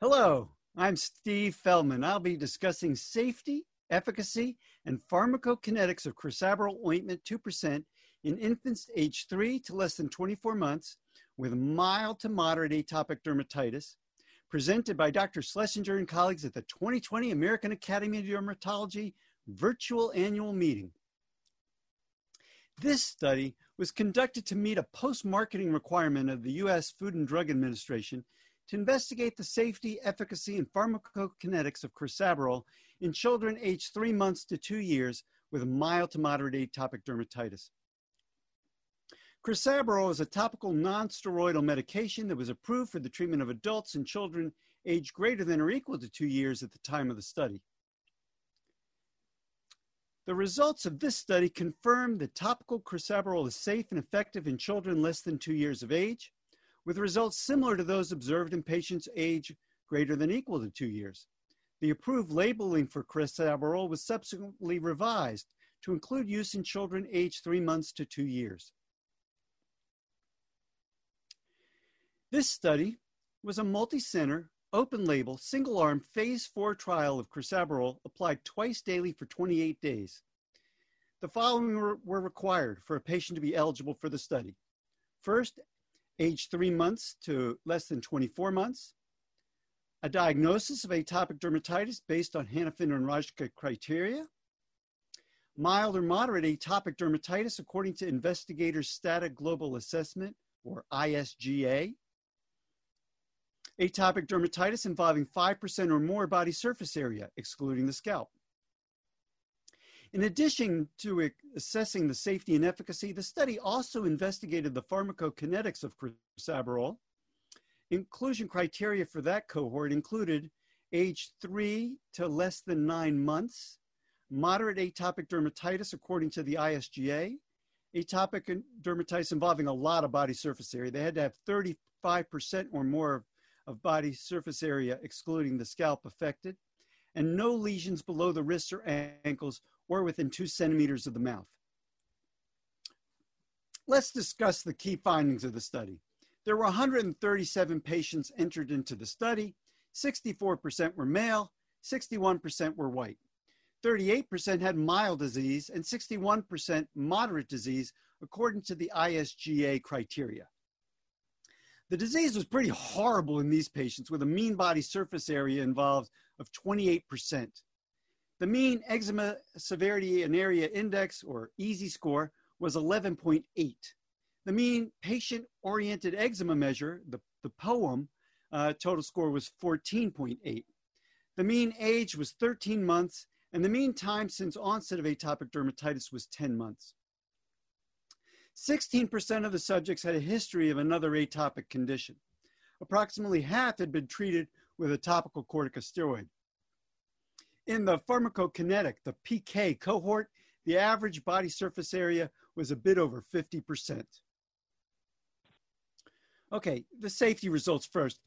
Hello, I'm Steve Feldman. I'll be discussing safety, efficacy, and pharmacokinetics of crisaborole ointment 2% in infants aged 3 to less than 24 months with mild to moderate atopic dermatitis, presented by Dr. Schlesinger and colleagues at the 2020 American Academy of Dermatology virtual annual meeting. This study was conducted to meet a post-marketing requirement of the U.S. Food and Drug Administration to investigate the safety, efficacy, and pharmacokinetics of crisaborole in children aged three months to two years with mild to moderate atopic dermatitis. Crisaborole is a topical non-steroidal medication that was approved for the treatment of adults and children aged greater than or equal to two years at the time of the study. The results of this study confirm that topical crisaborole is safe and effective in children less than two years of age with results similar to those observed in patients age greater than equal to two years. The approved labeling for crisaborole was subsequently revised to include use in children aged three months to two years. This study was a multi-center, open-label, single-arm, phase four trial of crisaborole applied twice daily for 28 days. The following were required for a patient to be eligible for the study. First, age three months to less than 24 months, a diagnosis of atopic dermatitis based on Hanifin and Rajka criteria, mild or moderate atopic dermatitis according to Investigator's Static Global Assessment, or ISGA, atopic dermatitis involving 5% or more body surface area, excluding the scalp. In addition to assessing the safety and efficacy, the study also investigated the pharmacokinetics of crisaborole. Inclusion criteria for that cohort included age three to less than nine months, moderate atopic dermatitis according to the ISGA, atopic dermatitis involving a lot of body surface area. They had to have 35% or more of body surface area excluding the scalp affected, and no lesions below the wrists or ankles or within two centimeters of the mouth. Let's discuss the key findings of the study. There were 137 patients entered into the study. 64% were male, 61% were white. 38% had mild disease and 61% moderate disease according to the ISGA criteria. The disease was pretty horrible in these patients with a mean body surface area involved of 28%. The mean eczema severity and area index, or EASI score, was 11.8. The mean patient-oriented eczema measure, the, the POEM, uh, total score was 14.8. The mean age was 13 months, and the mean time since onset of atopic dermatitis was 10 months. 16% of the subjects had a history of another atopic condition. Approximately half had been treated with a topical corticosteroid. In the pharmacokinetic, the PK cohort, the average body surface area was a bit over 50%. Okay, the safety results first.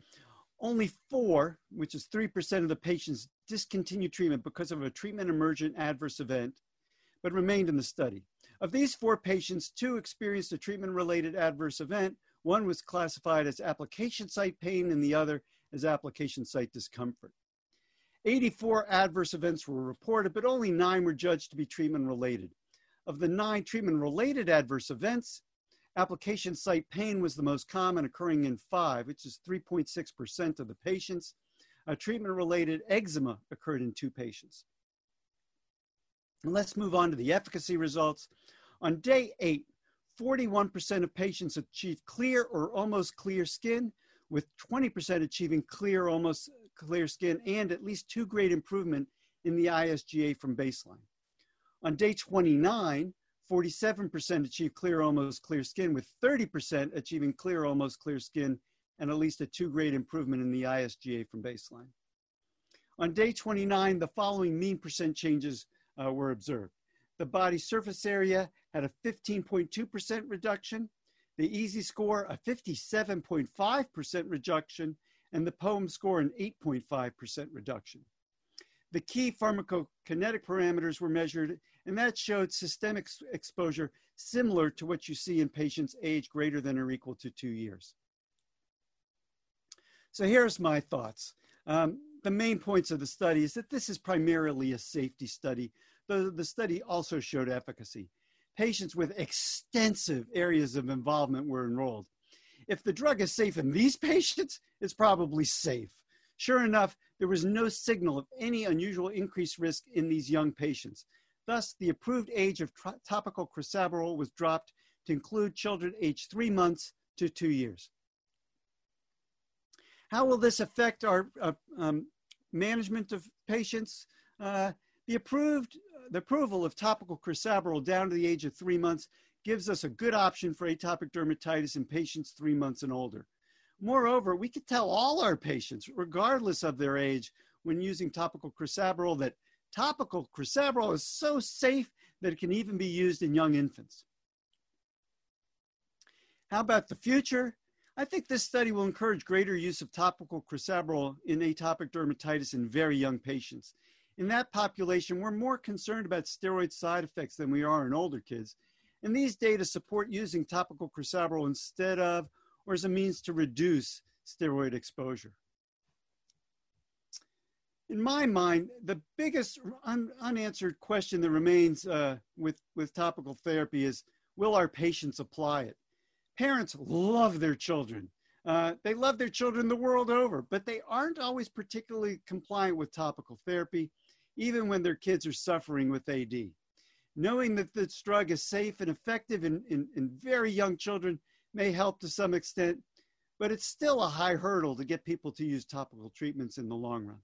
Only four, which is 3% of the patients, discontinued treatment because of a treatment emergent adverse event, but remained in the study. Of these four patients, two experienced a treatment related adverse event. One was classified as application site pain and the other as application site discomfort. 84 adverse events were reported, but only nine were judged to be treatment related. Of the nine treatment related adverse events, application site pain was the most common, occurring in five, which is 3.6% of the patients. A treatment related eczema occurred in two patients. And let's move on to the efficacy results. On day eight, 41% of patients achieved clear or almost clear skin, with 20% achieving clear, almost clear skin, and at least two grade improvement in the ISGA from baseline. On day 29, 47% achieved clear, almost clear skin, with 30% achieving clear, almost clear skin, and at least a two grade improvement in the ISGA from baseline. On day 29, the following mean percent changes uh, were observed. The body surface area had a 15.2% reduction, the EASI score a 57.5% reduction, and the POEM score an 8.5% reduction. The key pharmacokinetic parameters were measured, and that showed systemic exposure similar to what you see in patients age greater than or equal to two years. So here's my thoughts. Um, the main points of the study is that this is primarily a safety study, the study also showed efficacy. Patients with extensive areas of involvement were enrolled. If the drug is safe in these patients, it's probably safe. Sure enough, there was no signal of any unusual increased risk in these young patients. Thus, the approved age of topical crisaborole was dropped to include children aged three months to two years. How will this affect our uh, um, management of patients? Uh, the approved, the approval of topical crisaborole down to the age of three months gives us a good option for atopic dermatitis in patients three months and older. Moreover, we could tell all our patients, regardless of their age, when using topical crisaborole, that topical crisaborole is so safe that it can even be used in young infants. How about the future? I think this study will encourage greater use of topical crisaborole in atopic dermatitis in very young patients. In that population, we're more concerned about steroid side effects than we are in older kids. And these data support using topical crisaborole instead of or as a means to reduce steroid exposure. In my mind, the biggest un unanswered question that remains uh, with, with topical therapy is, will our patients apply it? Parents love their children. Uh, they love their children the world over, but they aren't always particularly compliant with topical therapy, even when their kids are suffering with AD. Knowing that this drug is safe and effective in, in, in very young children may help to some extent, but it's still a high hurdle to get people to use topical treatments in the long run.